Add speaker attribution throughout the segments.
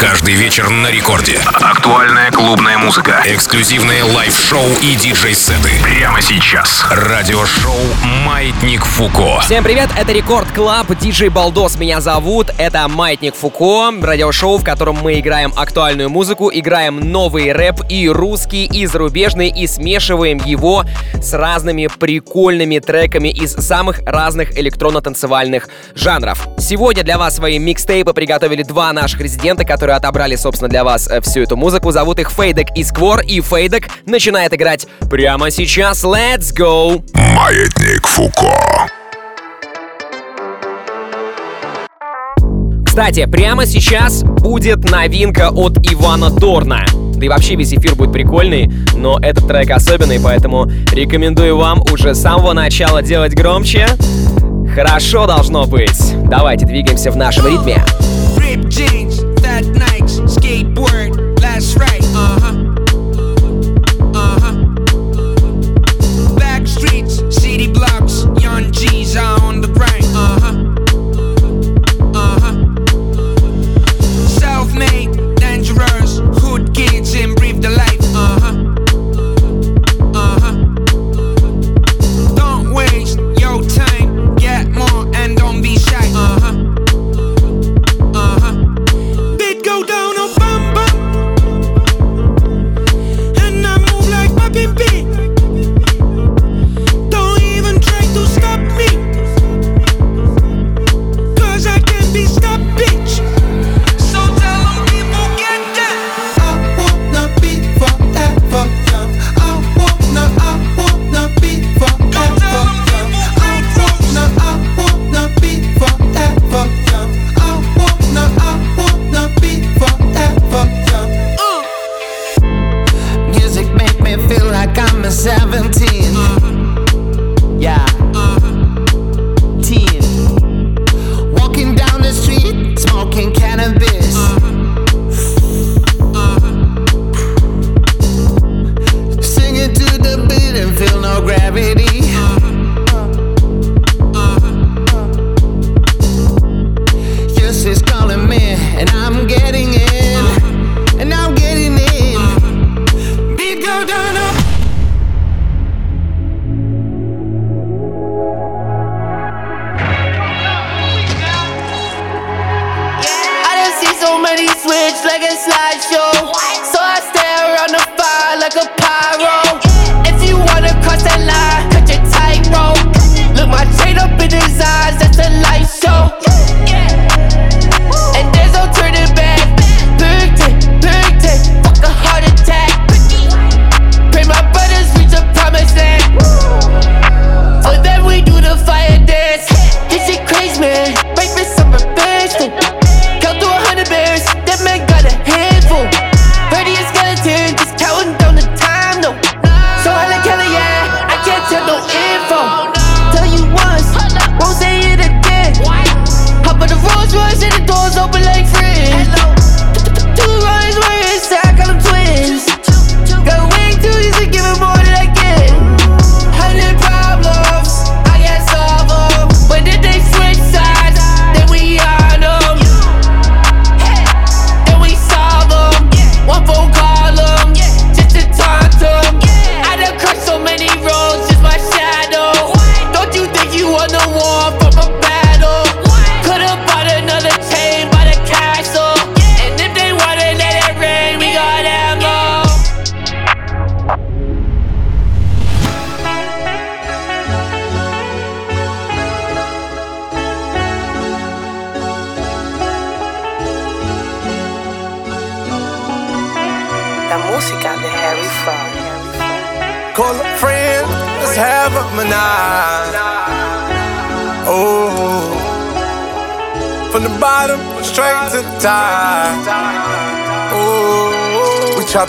Speaker 1: Каждый вечер на рекорде. Актуальная клубная музыка. Эксклюзивные лайв-шоу и диджей-сеты. Прямо сейчас. Радио шоу «Маятник Фуко».
Speaker 2: Всем привет, это Рекорд Клаб. Диджей Балдос меня зовут. Это «Маятник Фуко». радио шоу, в котором мы играем актуальную музыку, играем новый рэп и русский, и зарубежный, и смешиваем его с разными прикольными треками из самых разных электронно-танцевальных жанров. Сегодня для вас свои микстейпы приготовили два наших резидента, которые которые отобрали, собственно, для вас э, всю эту музыку. Зовут их Фейдек и Сквор, и Фейдек начинает играть прямо сейчас. Let's go!
Speaker 1: Маятник Фуко.
Speaker 2: Кстати, прямо сейчас будет новинка от Ивана Дорна. Да и вообще весь эфир будет прикольный, но этот трек особенный, поэтому рекомендую вам уже с самого начала делать громче. Хорошо должно быть. Давайте двигаемся в нашем ритме.
Speaker 3: Ripped jeans.
Speaker 4: ass.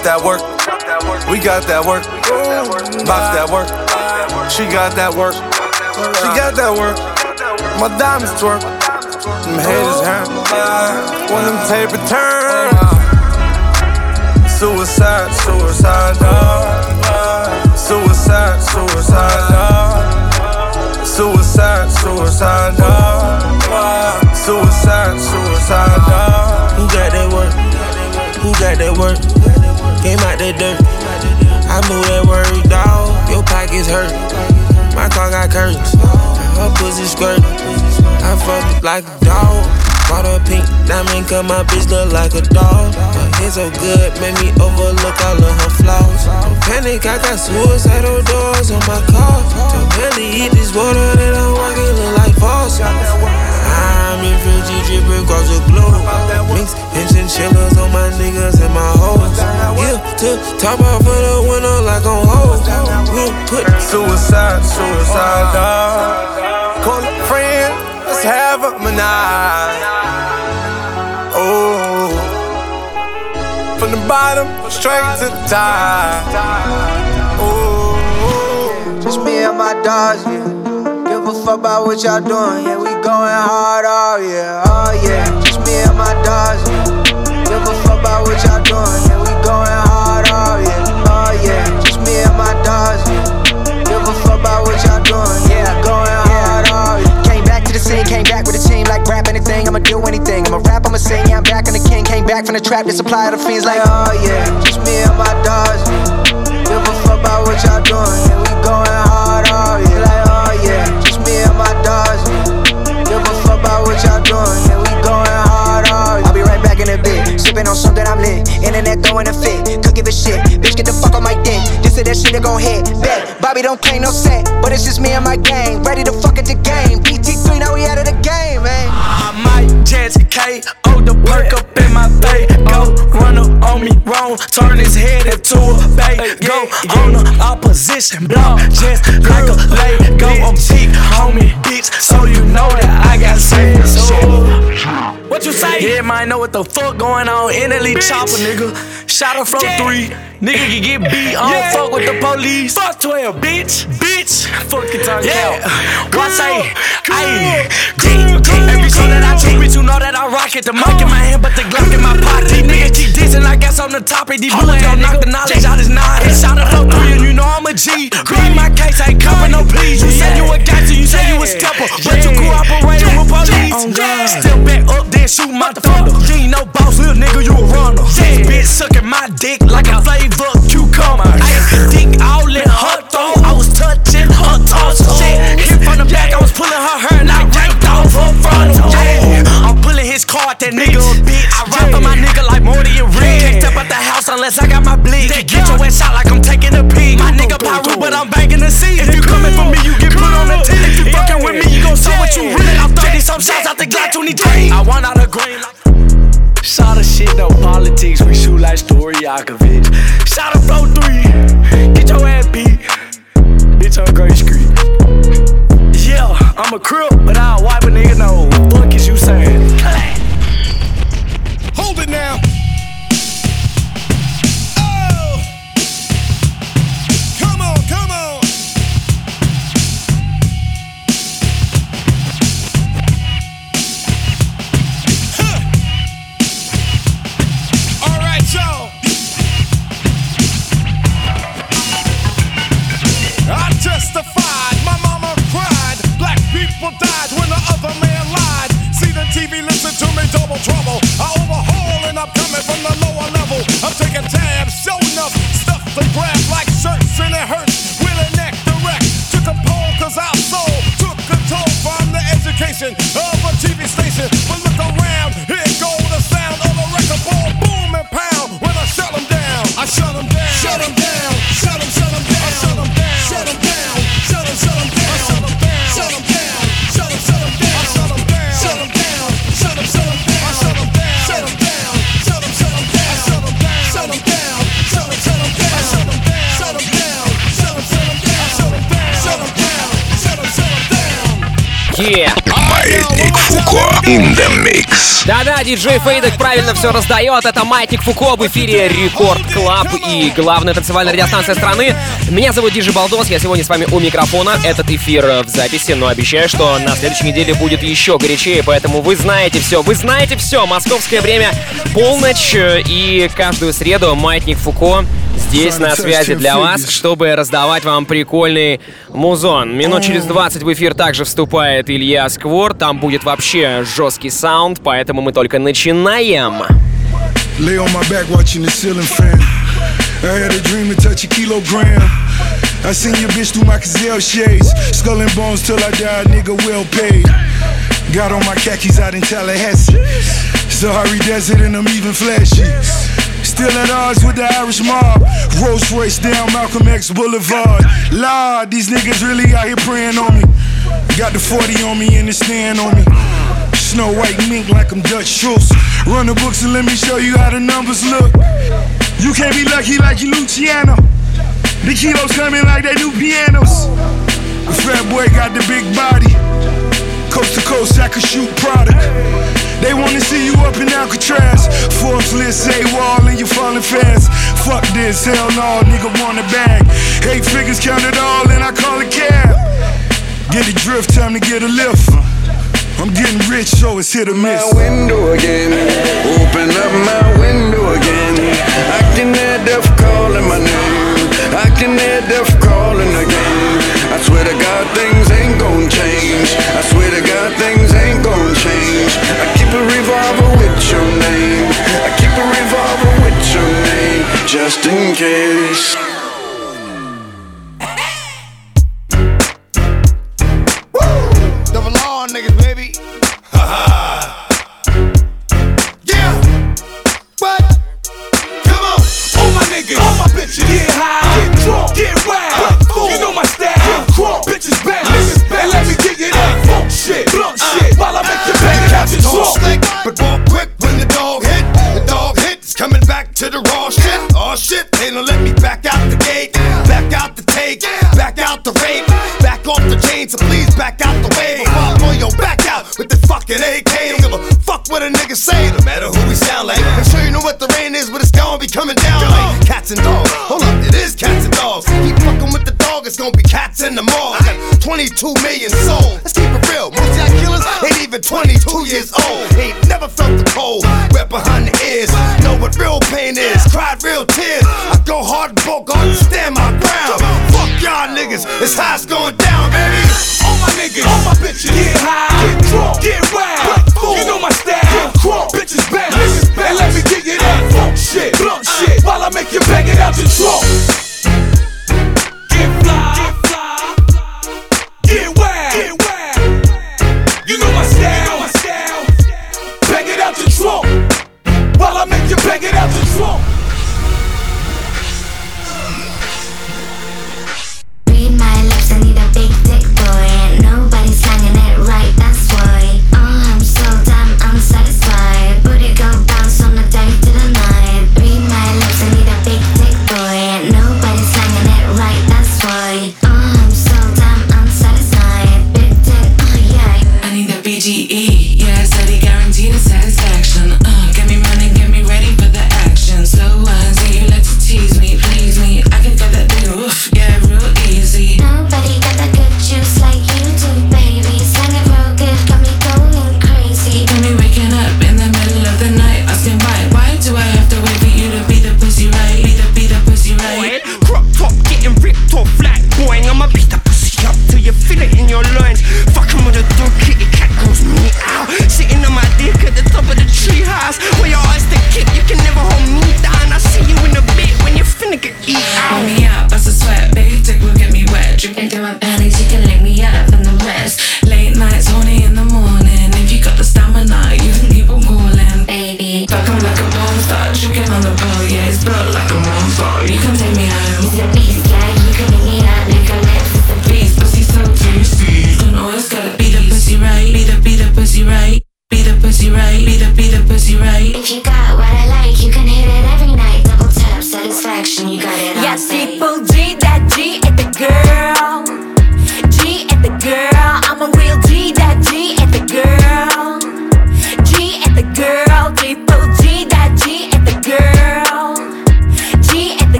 Speaker 4: up
Speaker 5: that
Speaker 4: work. We got that work. Box that work. She got that work. She got that work. My diamonds twerk. Them haters hurt. When them tape return. Suicide, suicide, dog. Suicide, suicide, dog. Suicide, suicide, dog. Suicide, suicide, dog. Who got that work?
Speaker 6: Who got that work? Came out that dirt. I move that word, dog. Your pockets hurt. My car got curtains. Her pussy skirt. I fucked like a dog. Bought a pink diamond, cause my bitch look like a dog. Her hair so good, made me overlook all of her flaws. Don't panic, I got suicidal doors on my car. Don't barely eat this water that I'm walking, look like false. In Fiji dripping across the globe. Mix and chinchillas on my niggas and my hoes. Yeah, to top off for the winter like on hold. We'll put
Speaker 7: Suicide, suicide, dog. Call a friend, let's have a menage. Oh, from the bottom straight to the top. Oh,
Speaker 8: Just me and my dogs, yeah. Give a fuck about what y'all doing, yeah. Going hard, oh yeah, oh yeah. Just me and my dogs, yeah. Give a fuck about what y'all doing, yeah. We going hard, oh yeah, oh yeah. Just me and my dogs, yeah. Give a fuck about what y'all doing, yeah. Going hard, oh yeah.
Speaker 9: Came back to the scene, came back with a team like rap anything. I'ma do anything. I'ma rap, I'ma sing. Yeah, I'm back on the king. Came back from the trap to supply the fiends like.
Speaker 8: oh yeah. Just me and my dogs, yeah. Give a fuck about what y'all doing, yeah. We going hard, doing, yeah. We going hard, yeah.
Speaker 9: I'll be right back in a bit. Sipping on something I'm lit. Internet throwing a fit. Could give a shit. Bitch, get the fuck on my dick. Or that shit that gon' hit. Bet. Bobby don't claim no set. But it's just me and my gang. Ready to fuck at the game. BT3, now we out of the game, man.
Speaker 7: I might just KO oh, the perk up in my bay. Go run up on me wrong, turn his head into a bay. Go on the opposition block, just like a lay. Go on peak, homie, bitch, so you know that I got sense. What you say? Yeah, might know what the fuck going on. In NLE Choppa, nigga. Shot her from three. Nigga can get beat. on don't fuck with the police. Fuck 12, bitch. Bitch. Fuck it, turn yeah. What say? Ayy. Every song that I take, bitch, you know that I rock it. The mic in my hand, but the Glock in my pocket. These niggas keep dissing, I guess on the top of these bullets. Don't knock the knowledge out his nine. Hit shot her from three, and you know I'm a G. Beat my case, I ain't covered no please. You said you a gangster, you said you a stepper, but you cooperated with police. Oh, Still back up, then shoot my thunder. You ain't no boss, little nigga, you a runner. This bitch sucking my dick like a flavor 23. I want out of green. Shot of shit, no politics. We shoot like Storyakevich. Shot of flow three. Get your ass beat. Bitch on Gray Street. Yeah, I'm a crip, but I'll wipe a nigga nose.
Speaker 2: Yeah.
Speaker 1: Маятник Фуко in the mix.
Speaker 2: Да-да, диджей Фейдек правильно все раздает. Это Маятник Фуко в эфире Рекорд Клаб и главная танцевальная радиостанция страны. Меня зовут Диджи Балдос, я сегодня с вами у микрофона. Этот эфир э, в записи, но обещаю, что на следующей неделе будет еще горячее, поэтому вы знаете все, вы знаете все. Московское время полночь э, и каждую среду Маятник Фуко здесь на связи для вас, чтобы раздавать вам прикольный музон. Минут через 20 в эфир также вступает Илья Сквор. Там будет вообще жесткий саунд, поэтому мы только начинаем.
Speaker 10: Lay on my back watching the ceiling fan. I had a dream to touch a kilogram. I seen your bitch through my gazelle shades. Skull and bones till I die, nigga well paid. Got on my khakis out in Tallahassee. Sahari desert and I'm even flashy. Still at odds with the Irish mob. Rolls Royce down Malcolm X Boulevard. Lord, these niggas really out here praying on me. Got the 40 on me and the stand on me. Snow white mink like I'm Dutch Schultz. Run the books and let me show you how the numbers look. You can't be lucky like you Luciano. The kilos coming like they new pianos. The fat boy got the big body. Coast to coast, I can shoot product. They wanna see you up in Alcatraz. Fourth list, a wall, and you falling fast. Fuck this, hell no, nigga want a bag. Eight figures, count it all, and I call it cab. Get a drift, time to get a lift. I'm getting rich, so it's hit or miss.
Speaker 11: My window again, open up my window again. I can hear death calling my name. I can hear death calling again. I swear to God, things ain't gonna change. I swear to God, things just in case
Speaker 12: G E. Yeah,
Speaker 13: steady.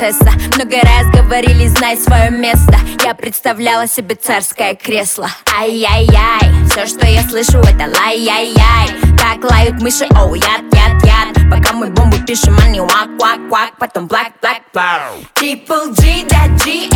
Speaker 14: принцесса Много раз говорили, знай свое место. Я представляла себе царское кресло. Ай-яй-яй, все, что я слышу, это лай-яй-яй. Как лают мыши, оу, яд, яд, яд. Пока мы бомбу пишем, они вак вак вак. Потом блак, блак, блак. Triple G, да G,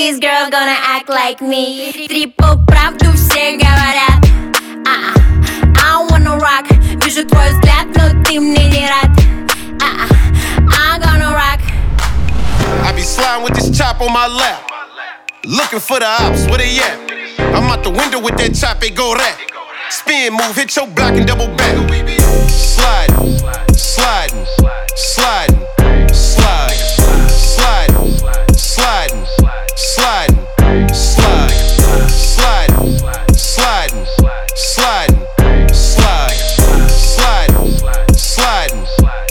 Speaker 14: G's this girl gonna act like me Triple правду все говорят А-а, I wanna rock Вижу твой взгляд, но ты мне не рад А-а, I'm gonna rock
Speaker 15: I be sliding with this chop on my lap. Looking for the ops, where they at? I'm out the window with that chop, it go that. Spin move, hit your block and double back. Sliding, sliding, sliding, slide, sliding, sliding, sliding, sliding, sliding, sliding, slide, sliding, sliding,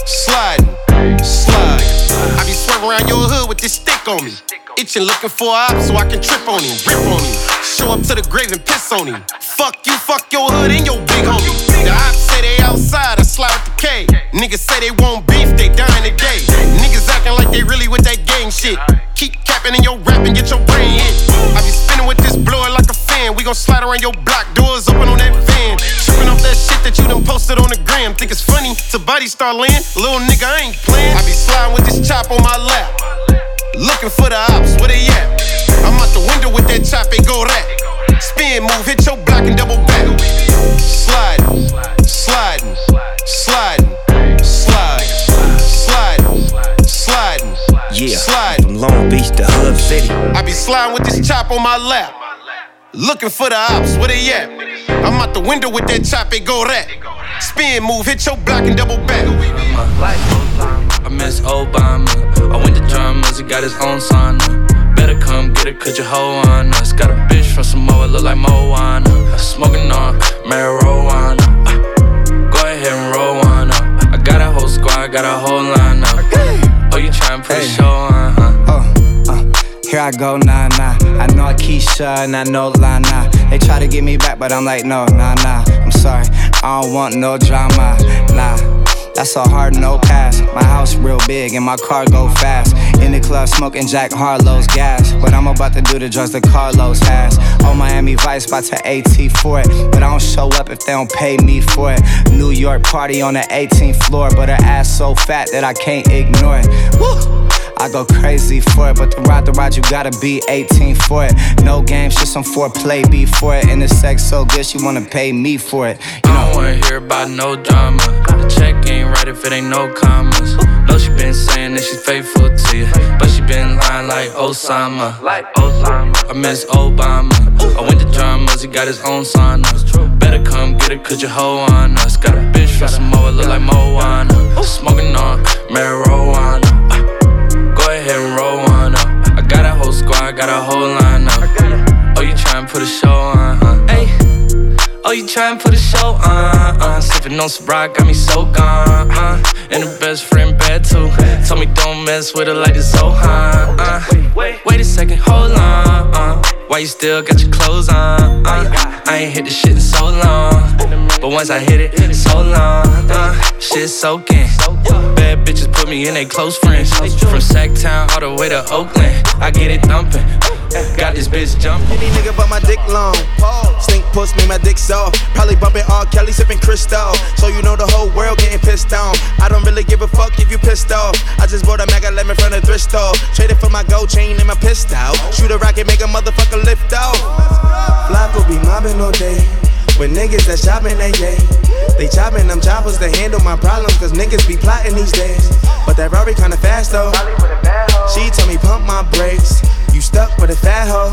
Speaker 15: sliding, slide. I be swerving around your hood with this stick on me. Itching, looking for a op so I can trip on him, rip on him. Show up to the grave and piss on him. Fuck you, fuck your hood and your big homie. The ops say they outside, I slide with the K. Niggas say they want beef, they dying today. Niggas acting like they really with that gang shit. Keep capping in your rap and get your brain hit. I be spinning with this blower like a fan. We gon' slide around your block, doors open on that van. Tripping off that shit that you done posted on the gram. Think it's funny to body star land? Little nigga, I ain't playing. I be sliding with this chop on my lap. Looking for the ops, where they at? I'm out the window with that chop, it go that. Spin move, hit your block and double back. Sliding, sliding, slide,
Speaker 16: City.
Speaker 15: I be sliding with this chop on my lap. Looking for the ops, where they at? I'm out the window with that chop, it go that. Spin move, hit your block and double back.
Speaker 17: I miss Obama. I went to drummers, he got his own sauna. Better come get it, cause your hoe on us. Got a bitch from Samoa, look like Moana. Smoking on marijuana. Go ahead and roll one up. I got a whole squad, got a whole line up. Oh, you tryna put a show on, huh? Oh.
Speaker 18: Here I go, nah, nah. I know Keisha and I know Lana. They try to get me back, but I'm like, no, nah, nah. I'm sorry, I don't want no drama, nah. That's a hard no pass. My house real big and my car go fast. In the club smoking Jack Harlow's gas. But I'm about to do the drugs that Carlos has. On Miami Vice, about to AT for it. But I don't show up if they don't pay me for it. New York party on the 18th floor. But her ass so fat that I can't ignore it. Woo! I go crazy for it, but to ride the ride, you gotta be 18 for it. No games, just some foreplay before it. And the sex so good, she wanna pay me for it. You
Speaker 17: I don't wanna hear about no drama. The check ain't right if it ain't no commas. No, she been saying that she's faithful to you, but she been lying like Osama. Like Osama. I miss Obama. I went to drummers, he got his own sauna. Better come get it, cause your hoe on us. Got a bitch from Samoa, look like Moana. Smoking on marijuana. Uh, ahead and roll one up. I got a whole squad, got a whole line up. Oh, you tryna put a show on, huh? Hey. Oh, you tryna put a show on, uh Sippin' on Ciroc, got me so gone, uh And the best friend bad too Told me don't mess with her like it's so high, uh Wait a second, hold on, uh Why you still got your clothes on, uh I ain't hit the shit in so long once I hit it, so long, uh Shit soaking Bad bitches put me in they close friends From Sacktown all the way to Oakland I get it thumping Got this bitch jumping
Speaker 19: Any nigga but my dick long. Stink puss me, my dick soft. Probably bumping all Kelly, sipping crystal. So you know the whole world getting pissed on. I don't really give a fuck if you pissed off. I just bought a Maga lemon from the thrift store. Traded for my gold chain and my pistol. Shoot a rocket, make a motherfucker lift off. Flocko be mobbing all day. With niggas that shopping they day. They chopping them choppers to handle my problems, cause niggas be plotting these days. But that Rari kinda fast though. She told me pump my brakes. You stuck with a fat hoe.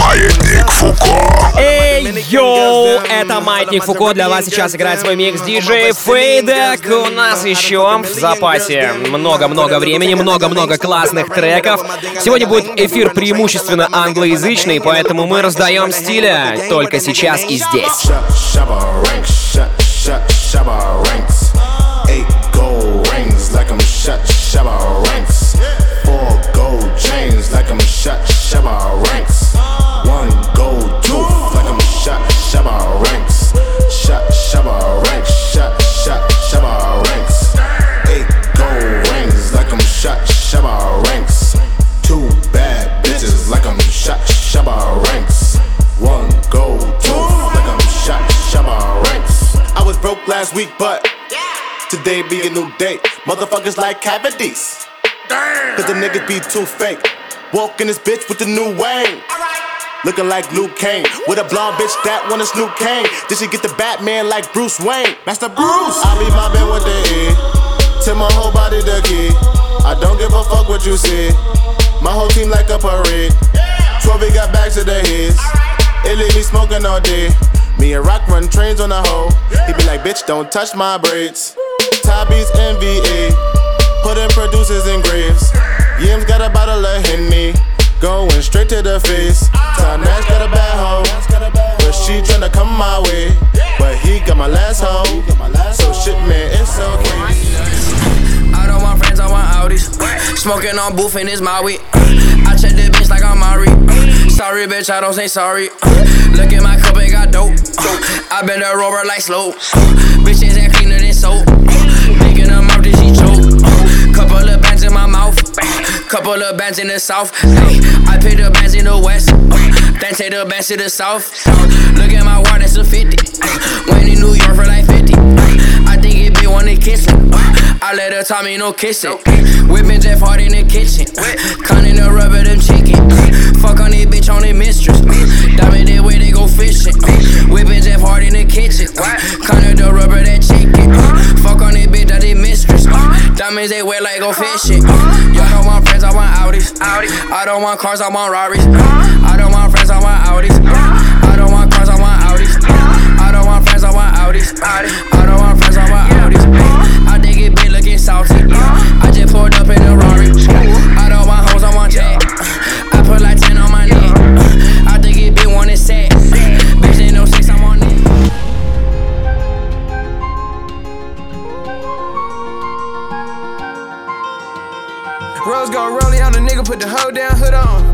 Speaker 1: Маятник Фуко.
Speaker 2: Эй, йоу, это Маятник Фуко. Для вас сейчас играет свой микс диджей Фейдек. У нас еще в запасе много-много времени, много-много классных треков. Сегодня будет эфир преимущественно англоязычный, поэтому мы раздаем стиля только сейчас и здесь.
Speaker 20: Shabba ranks, shut, shut, shabba ranks. Eight gold rings like I'm shut, shabba
Speaker 21: like I'm shot Shabba ranks. One gold tooth like I'm shot Shabba ranks. Shot Shabba ranks. Shot shot Shabba ranks. Eight gold rings like I'm shot Shabba ranks. Two bad bitches like I'm shot Shabba ranks. One gold tooth like I'm shot Shabba ranks.
Speaker 15: I was broke last week, but today be a new day. Motherfuckers like cavities. Cause the niggas be too fake. Walk in this bitch with the new Wayne. Looking like Luke Kane. With a blonde bitch that wanna snoop Kane. Did she get the Batman like Bruce Wayne? Master Bruce. I be mobbing with the E. Till my whole body the key. I don't give a fuck what you see. My whole team like a parade. 12 got bags to the heads. It leave me smoking all day. Me and Rock run trains on the hoe. He be like, bitch, don't touch my braids. Tabby's NVA. Putting producers in graves. Yim's got a bottle of Henny. Going straight to the face. Ty Nash got a bad hoe. But she tryna come my way. But he got my last hoe. So shit, man, it's okay.
Speaker 22: I don't want friends, I want Audis. Smoking on booth and it's Maui. I check the bitch like I'm Mari. Sorry, bitch, I don't say sorry. Look at my cup, it got dope. I been a rover like slow. Bitches ain't cleaner than soap. Picking them up, then she choke. Couple of bands in my mouth. Couple of bands in the south. I pay the bands in the west. Then take the bands to the south. Look at my water, that's a 50. Went in New York for like 50. I think it be one to kiss it. I let her tell me no kissing. Jeff Hard in the kitchen. Cutting the rubber, them chicken. Fuck on this bitch on the mistress. Diamond that way they go fishing. Whipping Jeff Hard in the kitchen. Cutting the rubber, that chicken. Fuck on this bitch, that they mistress. Diamonds they wear like go fishing. Y'all don't want friends, I want Audis. I don't want cars, I want Rarries. I don't want friends, I want Audis. I don't want cars, I want Audis. I don't want friends, I want Audis. I don't want friends, I want Audis. Salty. I just pulled up in a Rari. I don't want hoes, I want Jack. I put like 10 on my neck. I think it be one that's sad. Bitch, ain't no sex, I'm on it.
Speaker 23: Rose gon' roll on the nigga, put the hoe down, hood on.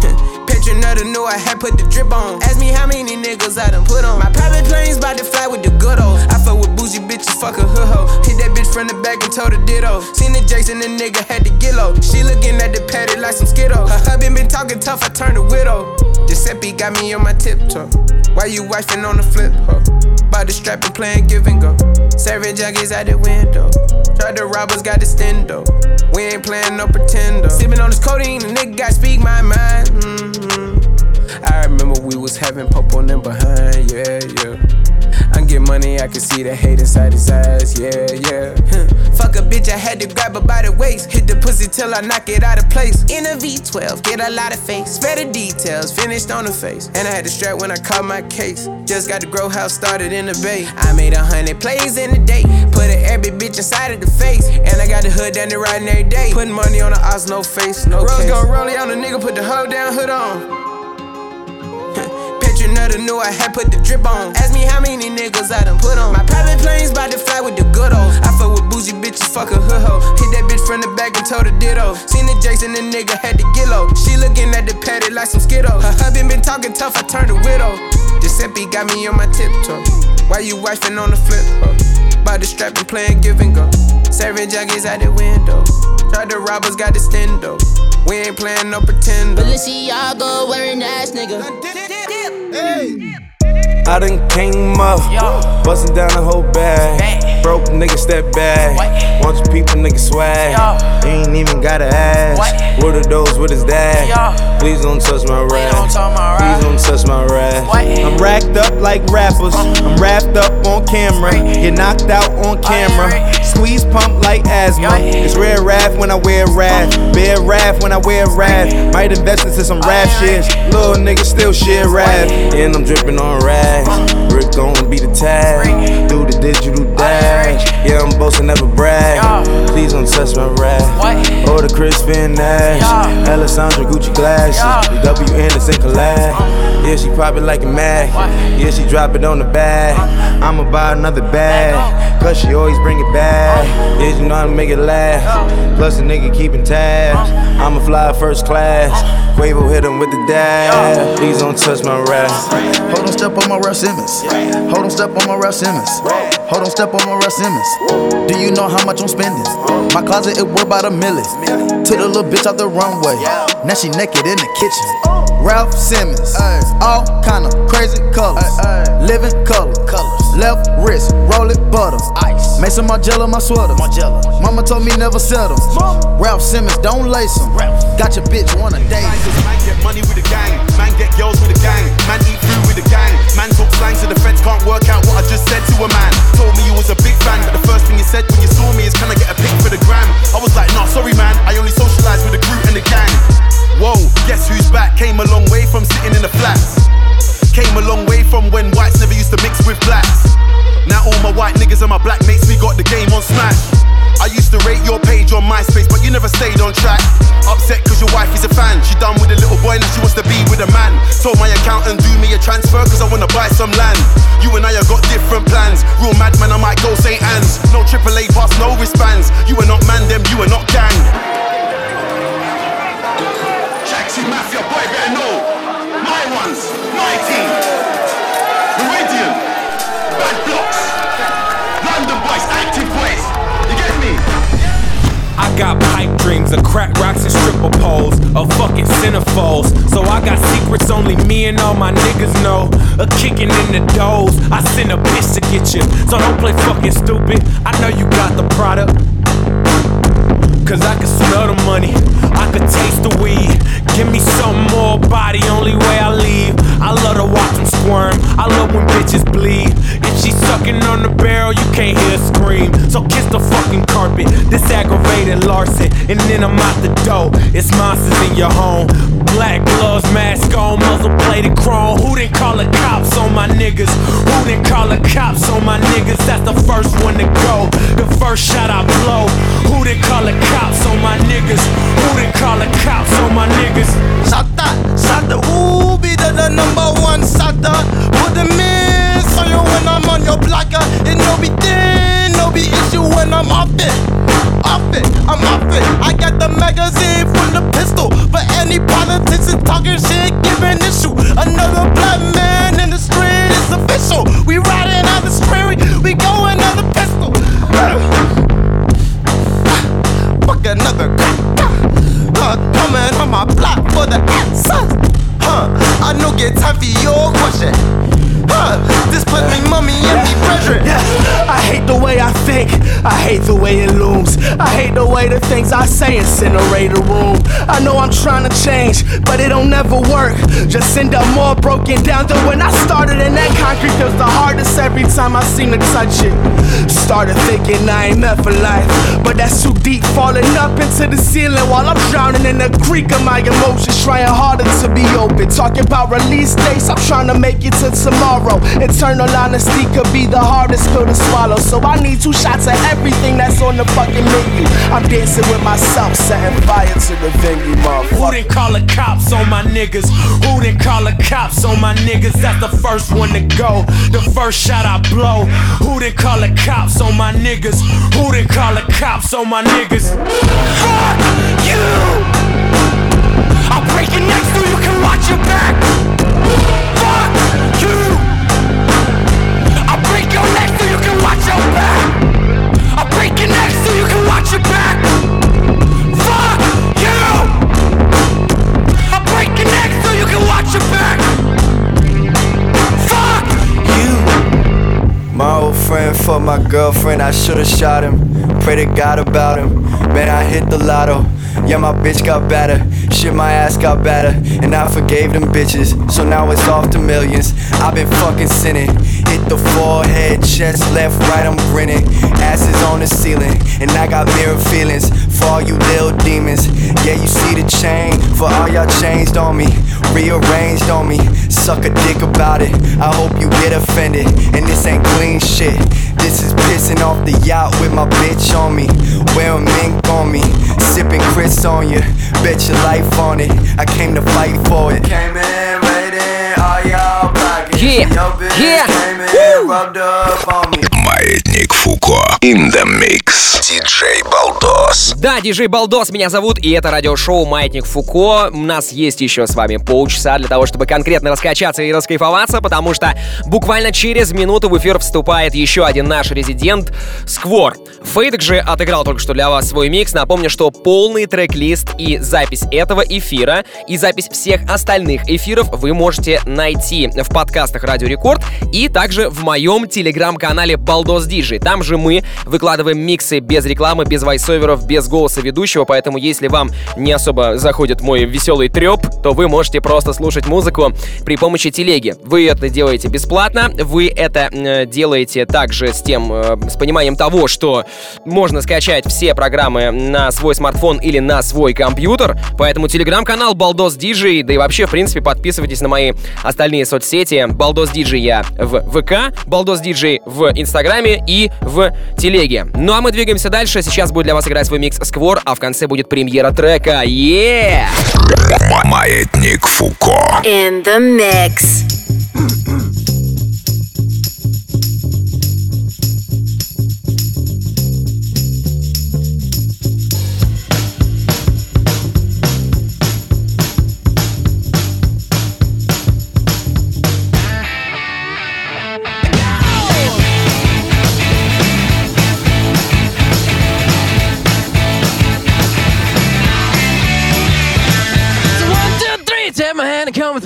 Speaker 23: Petronetta knew I had put the drip on. Ask me how many niggas I done put on. My private plane's about to fly with the good old. I bougie bitches, fuck a hood hoe. Hit that bitch from the back and told her ditto. Seen the Jason, the nigga had to get low. She looking at the patty like some Skittles. Her husband been talking tough, I turned a widow. Giuseppe got me on my tiptoe. Why you wifing on the flip, ho? By the strap and playing give and go. Serving junkies out the window. Tried to rob us, got the stendo. We ain't playing no pretender. Sipping on this codeine, the nigga got speak my mind. Mm-hmm. I remember we was having pop on them behind, yeah, yeah. I'm getting money, I can see the hate inside his eyes, yeah, yeah. Fuck a bitch, I had to grab her by the waist. Hit the pussy till I knock it out of place. In a V12, get a lot of face. Spare the details, finished on the face. And I had to strap when I caught my case. Just got the grow house started in the bay. I made a hundred plays in a day. Put a every bitch inside of the face. And I got the hood down there riding every day. Putting money on the odds, no face, no Rose case. gon' roll it on the nigga, put the hoe down, hood on. Petronetta knew I had put the drip on. Ask me how many niggas I done put on. My private plane's about to fly with the good old. I fuck with bougie bitches, fuck a hood hoe. Hit that bitch from the back and told her ditto. Seen the Jason, the nigga had to get low. She looking at the patty like some Skittles. Her husband been talking tough, I turned a widow. Giuseppe got me on my tiptoe. Why you wifing on the flip, ho? By the strap and playing give and go. Serving junkies out the window. Tried to rob us, got the stendo. We ain't playing no pretender.
Speaker 4: Balenciaga wearing ass nigga.
Speaker 15: I done came up, bustin' down the whole bag. Broke nigga step back. Your people nigga swag. Ain't even gotta ask. What are those? What is that? Please don't touch my rap. Please don't touch my rap.
Speaker 19: I'm racked up like rappers. I'm wrapped up on camera. Get knocked out on camera. Squeeze pump like asthma. It's rare wrath when I wear wrath. Bear wrath when I wear wrath. Might invest into some rap oh, shit. Little nigga still shit rap.
Speaker 15: And I'm dripping on rags. Rick gon' be the tag. Do the digital dash.
Speaker 16: Yeah, I'm boasting, never brag. Please don't touch my rap. Or oh, the Crispin Nash. Alessandra Gucci glasses. The W Anderson collab. Yeah, she probably like it mad. Yeah, she drop it on the bag. I'ma buy another bag. Cause she always bring it back. Yeah, you know how to make it last. Plus, a nigga keeping tabs. I'ma fly first class. Quavo hit him with the dab. Please don't touch my rap.
Speaker 24: Hold on, step on my Raf Simons. Hold on, step on my Raf Simons. Hold on, step on my Raf Simons. Do you know how much I'm spending? My closet it worth about a million. Took the little bitch out the runway. Now she naked in the kitchen. Raf Simons, all kind of crazy colors, living color. Wrist, roll it butter. Ice. Made some Margiela my sweater. Mama told me never settle. Raf Simons, don't lace him. Got your bitch wanna date.
Speaker 15: Man get money with the gang, man get girls with the gang, man eat food with the gang, man talk slang so the feds can't work out what I just said to a man. Told me you was a big fan, but the first thing you said when you saw me is can I get a pic for the gram? I was like, nah, sorry man, I only socialize with the crew and the gang. Whoa, guess who's back? Came a long way from sitting in the flats. Came a long way from when whites never used to mix with blacks. Now all my white niggas and my black mates, we got the game on smash. I used to rate your page on MySpace, but you never stayed on track. Upset cause your wife is a fan. She done with a little boy, now she wants to be with a man. Told my accountant do me a transfer cause I wanna buy some land. You and I have got different plans. Real madman, I might go St. Anne's. No AAA pass, no wristbands. You are not man, them, you are not gang. Jackson Mafia boy better know.
Speaker 25: Got pipe dreams of crack rocks and stripper poles, of fucking centerfolds. So I got secrets only me and all my niggas know. A kicking in the doors, I send a bitch to get you. So don't play fucking stupid. I know you got the product. Cause I can smell the money, I can taste the weed. Give me some more body, only way I leave. I love to watch them squirm, I love when bitches bleed. If she's sucking on the barrel, you can't hear a scream. So kiss the fucking carpet, this aggravated Larson. And then I'm out the door, it's monsters in your home. Black gloves, mask on, muzzle plated chrome. Who didn't call the cops on my niggas? Who didn't call the cops on my niggas? That's the first one to go. The first shot I blow. Who didn't call the cops on my niggas? Who didn't call the cops on my niggas?
Speaker 26: Sata, Sata, ooh, be the, the number one Sata. Put the miss on you when I'm on your blocker. It no be thing, no be issue when I'm off it. Off it, I'm off it. I got the magazine full of pistol. But any politics and talking shit, giving issue. Another black man in the street is official. We riding on the street, we going my block for the answers. Huh, I no get time for your question. Huh, this put me mummy and me brethren.
Speaker 7: I hate the way I think, I hate the way it looms. I hate the way the things I say incinerate a room. I know I'm trying to change, but it don't never work. Just end up more broken down than when I started. And that concrete feels the hardest every time I seem to touch it. Started thinking I ain't meant for life, but that's too deep. Falling up into the ceiling while I'm drowning in the creek of my emotions. Trying harder to be open. Talking about release dates, I'm trying to make it to tomorrow. Eternal honesty could be the hardest pill to swallow. So I need two shots of everything that's on the fucking menu. I'm dancing with myself, setting fire to the venue, motherfucker.
Speaker 25: Who didn't call the cops on my niggas? Who didn't call the cops on my niggas? That's the first one to go. The first shot I blow. Who didn't call the cops on my niggas? Who didn't call the cops on my niggas? Fuck you! I'll break your neck so you can watch your back. Fuck you! I'll break your neck so you can watch your back. I'll break your neck so you can watch your back. Fuck you! I'll break your neck so you can watch your back. Fuck you!
Speaker 27: My old friend fucked my girlfriend, I should've shot him. Pray to God about him. Man, I hit the lotto. Yeah, my bitch got better. Shit, my ass got better, and I forgave them bitches. So now it's off to millions. I've been fucking sinning. Hit the forehead, chest, left, right, I'm grinning. Ass is on the ceiling, and I got mirror feelings for all you little demons. Yeah, you see the chain for all y'all changed on me, rearranged on me. Suck a dick about it. I hope you get offended, and this ain't clean shit. This is pissing off the yacht with my bitch on me, wearing mink on me, sipping Chris on you. Bet your life on it. I came to fight for it. Came in, raiding all y'all pockets.
Speaker 2: Yeah,
Speaker 27: Your bitch
Speaker 2: yeah.
Speaker 27: came in, rubbed
Speaker 1: Фуко. In the mix. Диджей Балдос.
Speaker 2: Да, диджей Балдос меня зовут, и это радиошоу «Маятник Фуко». У нас есть еще с вами полчаса для того, чтобы конкретно раскачаться и раскайфоваться, потому что буквально через минуту в эфир вступает еще один наш резидент — Сквор. Фейдек же отыграл только что для вас свой микс. Напомню, что полный трек-лист и запись этого эфира, и запись всех остальных эфиров вы можете найти в подкастах Радио Рекорд и также в моем телеграм-канале Балдос Диджей. Там же мы выкладываем миксы без рекламы, без вайсоверов, без голоса ведущего, поэтому если вам не особо заходит мой веселый треп, то вы можете просто слушать музыку при помощи телеги. Вы это делаете бесплатно, вы это э, делаете также с тем, э, с пониманием того, что можно скачать все программы на свой смартфон или на свой компьютер, поэтому телеграм-канал Балдос Диджей, да и вообще, в принципе, подписывайтесь на мои остальные соцсети. Балдос Диджей я в ВК, Балдос Диджей в Инстаграме и в Телеге. Ну а мы двигаемся дальше. Сейчас будет для вас играть свой микс Сквор, а в конце будет премьера трека. Yeah!
Speaker 1: Маятник Фуко.
Speaker 14: In the mix.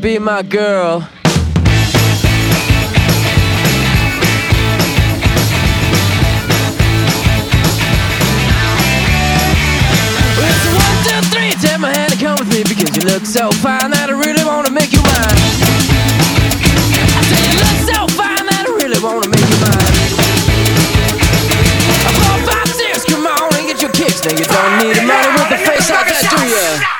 Speaker 28: be my girl? It's a one, two, three. Take my hand and come with me because you look so fine that I really wanna make you mine. I say you look so fine that I really wanna make you mine. Come on and get your kicks. Now you don't need a money with the face like that, do ya?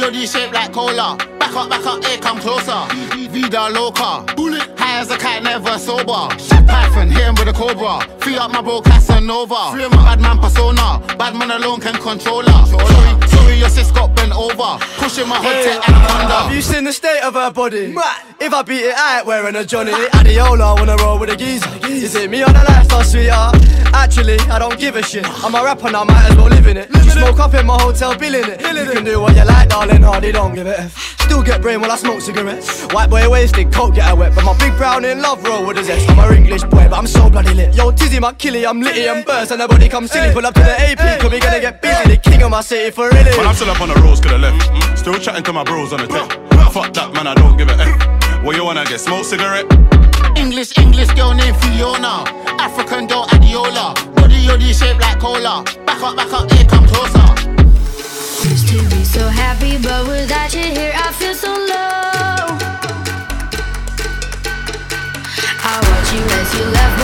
Speaker 29: Body shaped like cola. Back up, back up, here come closer. Vida loca. Bullet. High as a cat, never sober. Shit Python, hit him with a cobra. Free up my bro Casanova. Free my bad man persona. Bad man alone can control her. Sorry, sorry, your sis got bent over. Pushing my hood to anaconda.
Speaker 30: Have you seen the state of her body? If I beat it, I ain't wearing a Johnny. Adiola wanna roll with a geezer. Is it me on the lifestyle, sweetheart? Actually, I don't give a shit. I'm a rapper now, might as well live in it. You smoke up in my hotel, billing it. You can do what you like, darling, hardy don't give a F. Still get brain while I smoke cigarettes. White boy wasted, coke get her wet. But my big brown in love roll with a zest. I'm a English boy, but I'm so bloody lit. Yo, Tizzy, my killie, I'm litty and burst. And nobody come silly. Pull up to the AP, cause we gonna get busy. The king of my city for really.
Speaker 31: When I'm still up on the roads, could have left. Still chatting to my bros on the tech. Fuck that, man, I don't give a F. What you wanna get? Smoke cigarette?
Speaker 29: English, English girl named Fiona. African girl Adiola. Body yoddy shaped like cola. Back up, back up, here come closer.
Speaker 14: Used to be so happy, but without you here, I feel so low. As you left,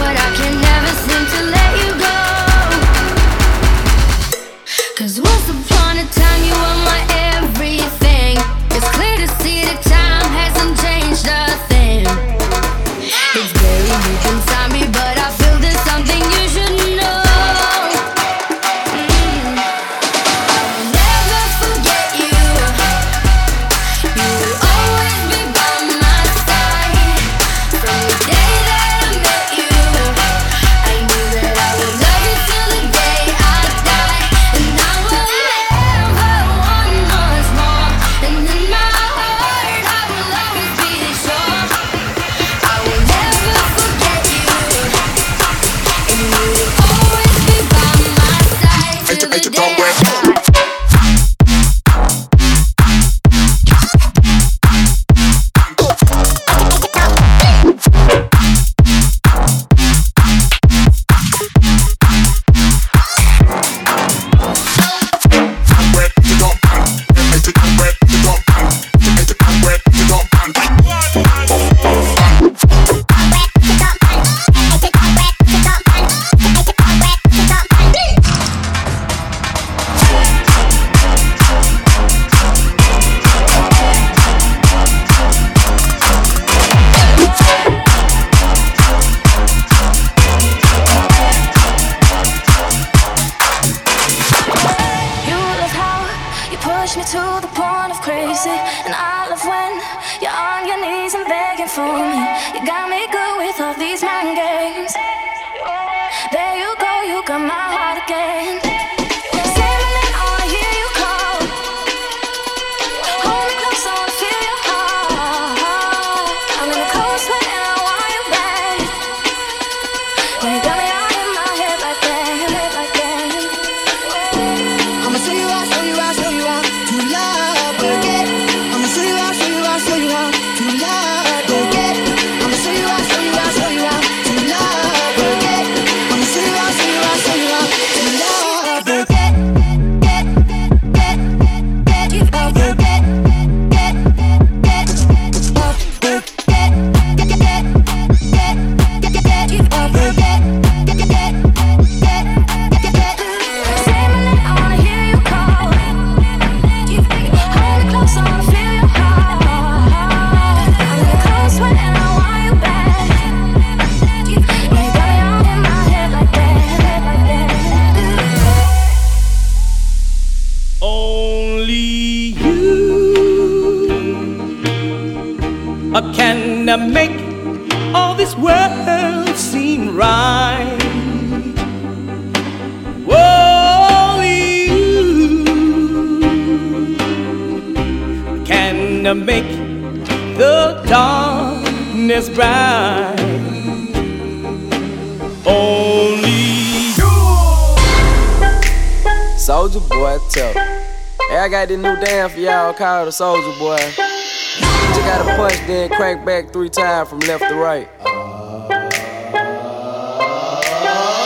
Speaker 32: called the Soldier Boy. Just gotta punch, then crank back three times from left to right.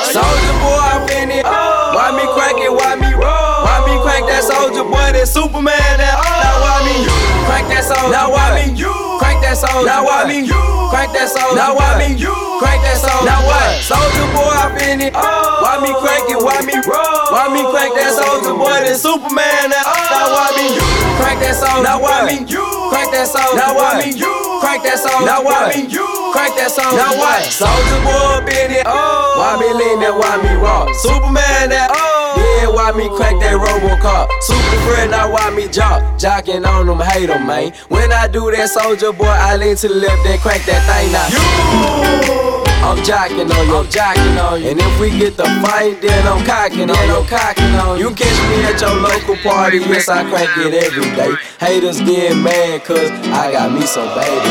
Speaker 32: Soldier boy, I fin it. Why me crank it? Why me roll? Why me crank that soldier boy? That Superman? That now why me crank that soldier? Now why me crank that soldier? Now why me crank that soldier? Now why me crank that soldier? Now what? Soldier boy, I fin it. Why me crank it? Why me roll? Why me crank that soldier boy? That Superman? That now why me crank that soldier? Now why me crank that soldier? Now why me crank that soldier? Now why me crank that soldier? Now what? Soldier boy, been it. Oh. Why me lean that? Why me rock? Superman? That oh. yeah, why me crank that Robocop? Super friend, now why me jock? Jocking on them, hate them, man. When I do that, soldier boy, I lean to the left, then crank that thing now. You! I'm jacking on you, I'm jocking on you. And if we get the fight, then I'm cocking on you, cocking on you. You catch me at your local party, yes, I crank it every day. Haters get mad, cause I got me some baby.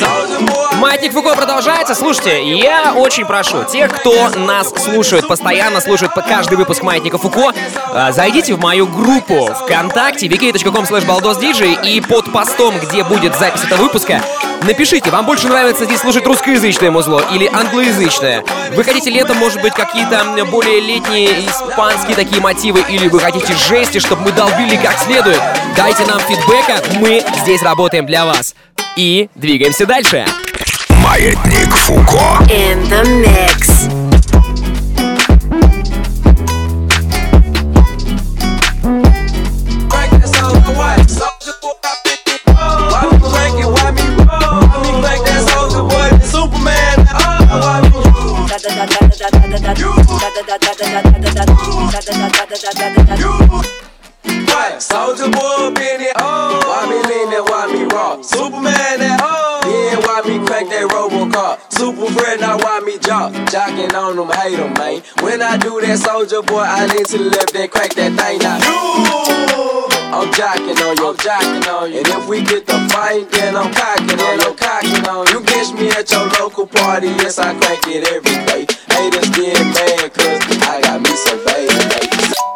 Speaker 32: Boy.
Speaker 2: Маятник Фуко продолжается. Слушайте, я очень прошу тех, кто нас слушает, постоянно слушает по каждый выпуск Маятника Фуко, э, зайдите в мою группу ВКонтакте vk.com slash и под постом, где будет запись этого выпуска, напишите, вам больше нравится здесь слушать русскоязычное музло или англоязычное. Вы хотите летом, может быть, какие-то более летние испанские такие мотивы, или вы хотите жести, чтобы мы долбили как следует. Дайте нам фидбэка, мы здесь работаем для вас. И двигаемся дальше.
Speaker 1: Маятник Фуко.
Speaker 14: In the mix.
Speaker 32: Crank soldier boy. Soldier boy, it. Why me crank it? Why me roll? Why me crank that soldier boy? Superman? Oh, why me What? Soldier boy, been it. Oh, why me lean that? Why me rock? Superman? That oh, yeah. Why me crank that Robocop? Super friend, now why me jock? Jocking on them, hate them, man. When I do that, soldier boy, I lean to the left, then crank that thing now. I'm jocking on you, I'm jocking on you. And if we get the fight, then I'm cocking on you, cocking on you. You catch me at your local party, yes, I crank it every day. Haters get mad, cause I got me some baby.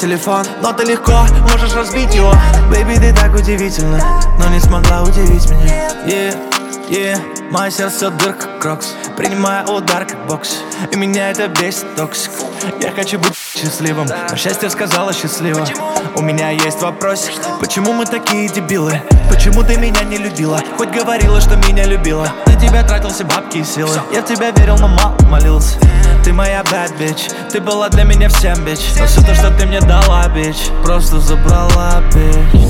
Speaker 33: телефон, но ты легко можешь разбить его. Бэйби, ты так удивительно, но не смогла удивить меня. Yeah, yeah, мое сердце дырка крокс. Принимая удар как бокс. И меня это бесит токсик. Я хочу быть счастливым Но счастье сказала счастливо. У меня есть вопросик Почему мы такие дебилы? Почему ты меня не любила? Хоть говорила, что меня любила. На тебя тратил все бабки и силы. Я в тебя верил, но мало молился Ты моя bad bitch. Ты была для меня всем, бич Но все то, что ты мне дала, бич Просто забрала, бич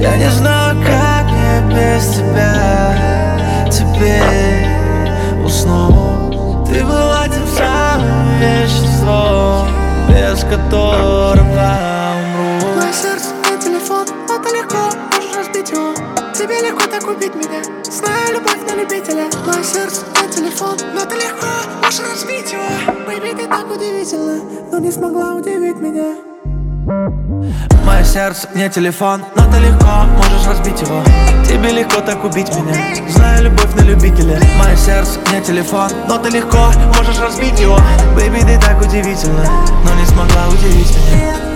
Speaker 33: Я не знаю, как мне без тебя Теперь уснуть Ты была тем самым веществом Без которого умру.
Speaker 34: Мое сердце не телефон, ты легко можешь разбить его. Тебе легко так убить меня. Знаю любовь на любителя. Мое сердце телефон, но ты легко можешь разбить его Бэйби, ты так удивительно, но не смогла удивить меня.
Speaker 33: Мое сердце не телефон, но ты легко можешь разбить его. Тебе легко так убить меня. Знаю любовь на любителя. Мое сердце не телефон, но ты легко можешь разбить его. Бэйби, ты так удивительно, но не смогла удивить меня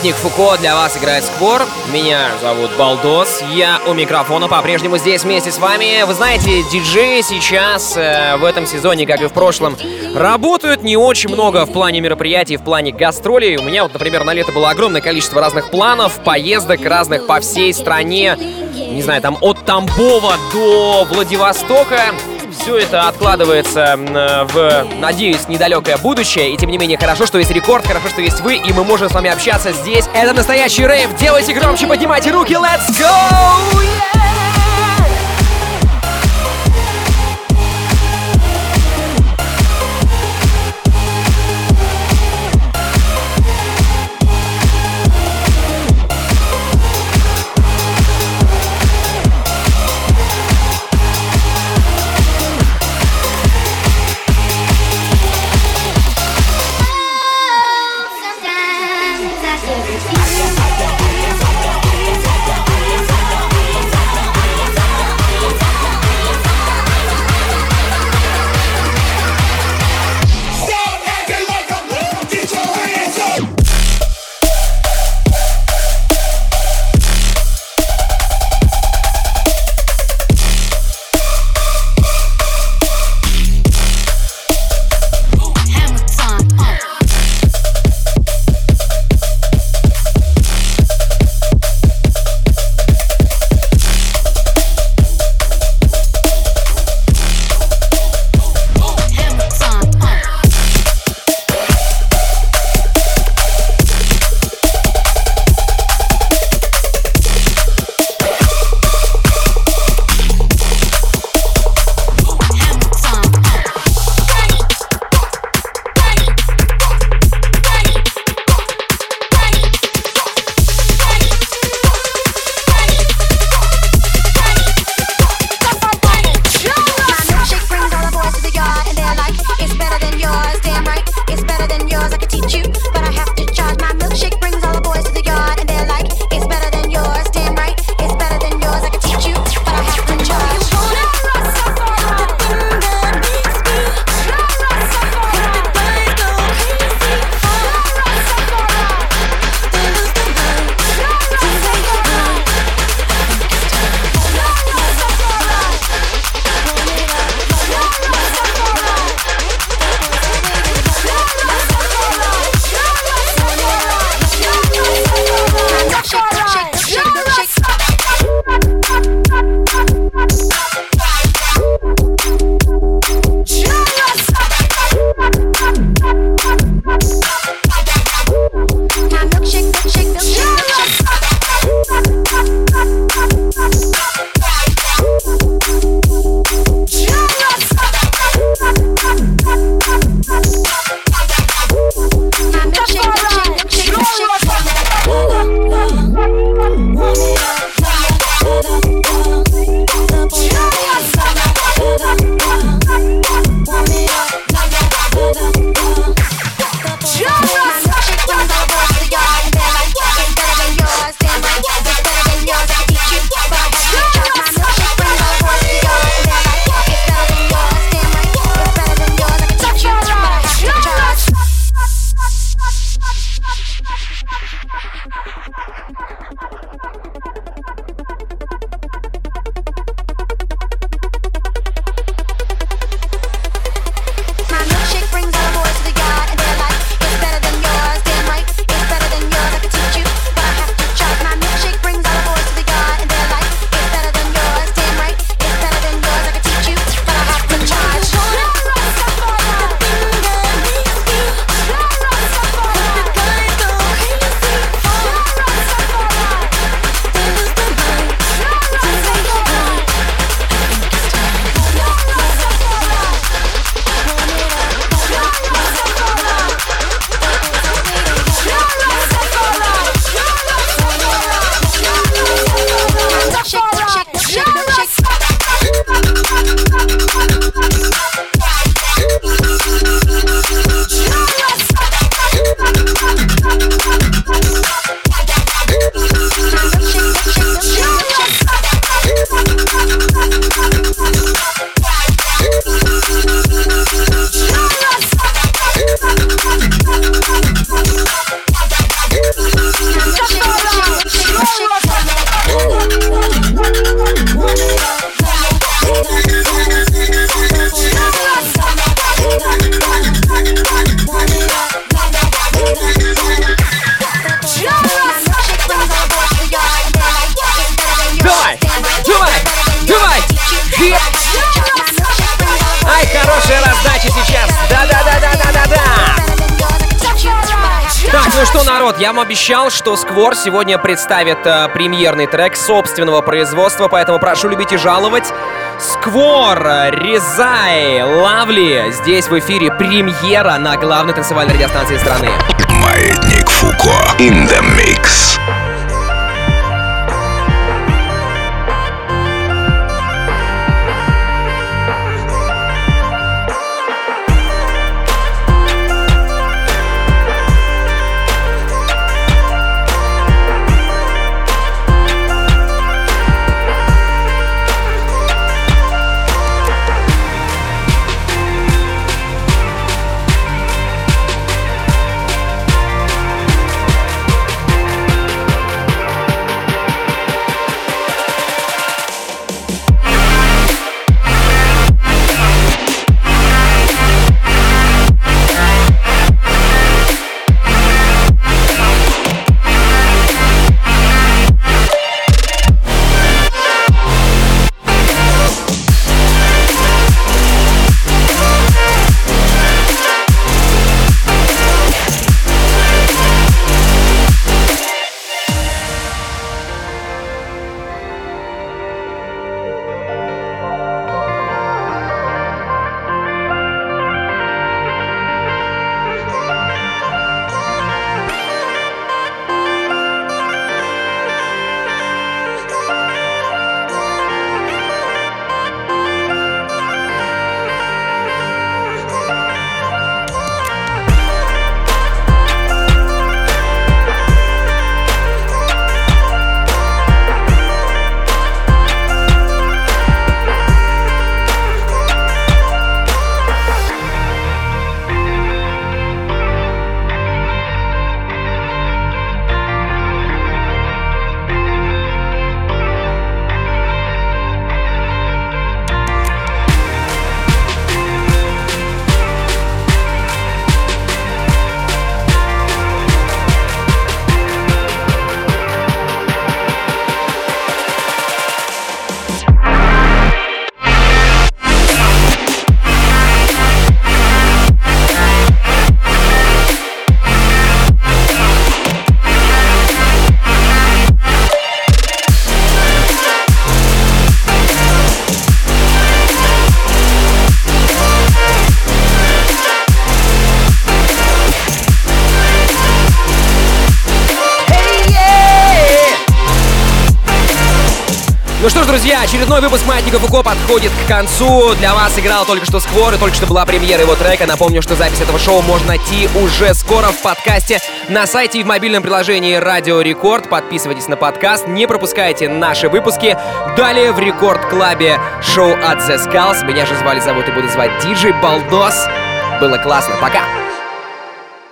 Speaker 2: Маятник Фуко для вас играет Сквор. Меня зовут Балдос. Я у микрофона по-прежнему здесь вместе с вами. Вы знаете, диджеи сейчас э, в этом сезоне, как и в прошлом, работают не очень много в плане мероприятий, в плане гастролей. У меня вот, например, на лето было огромное количество разных планов, поездок разных по всей стране. Не знаю, там от Тамбова до Владивостока все это откладывается в, надеюсь, недалекое будущее. И тем не менее, хорошо, что есть рекорд, хорошо, что есть вы, и мы можем с вами общаться здесь. Это настоящий рейв. Делайте громче, поднимайте руки, let's go! Yeah! Я вам обещал, что Сквор сегодня представит э, премьерный трек собственного производства, поэтому прошу любить и жаловать. Сквор, Резай, Лавли. Здесь в эфире премьера на главной танцевальной радиостанции страны.
Speaker 1: Маятник Фуко. In the mix.
Speaker 2: Маятника Фуко подходит к концу. Для вас играл только что Сквор, и только что была премьера его трека. Напомню, что запись этого шоу можно найти уже скоро в подкасте на сайте и в мобильном приложении Радио Рекорд. Подписывайтесь на подкаст, не пропускайте наши выпуски. Далее в Рекорд Клабе шоу от The Skulls. Меня же звали, зовут и буду звать Диджей Балдос. Было классно. Пока!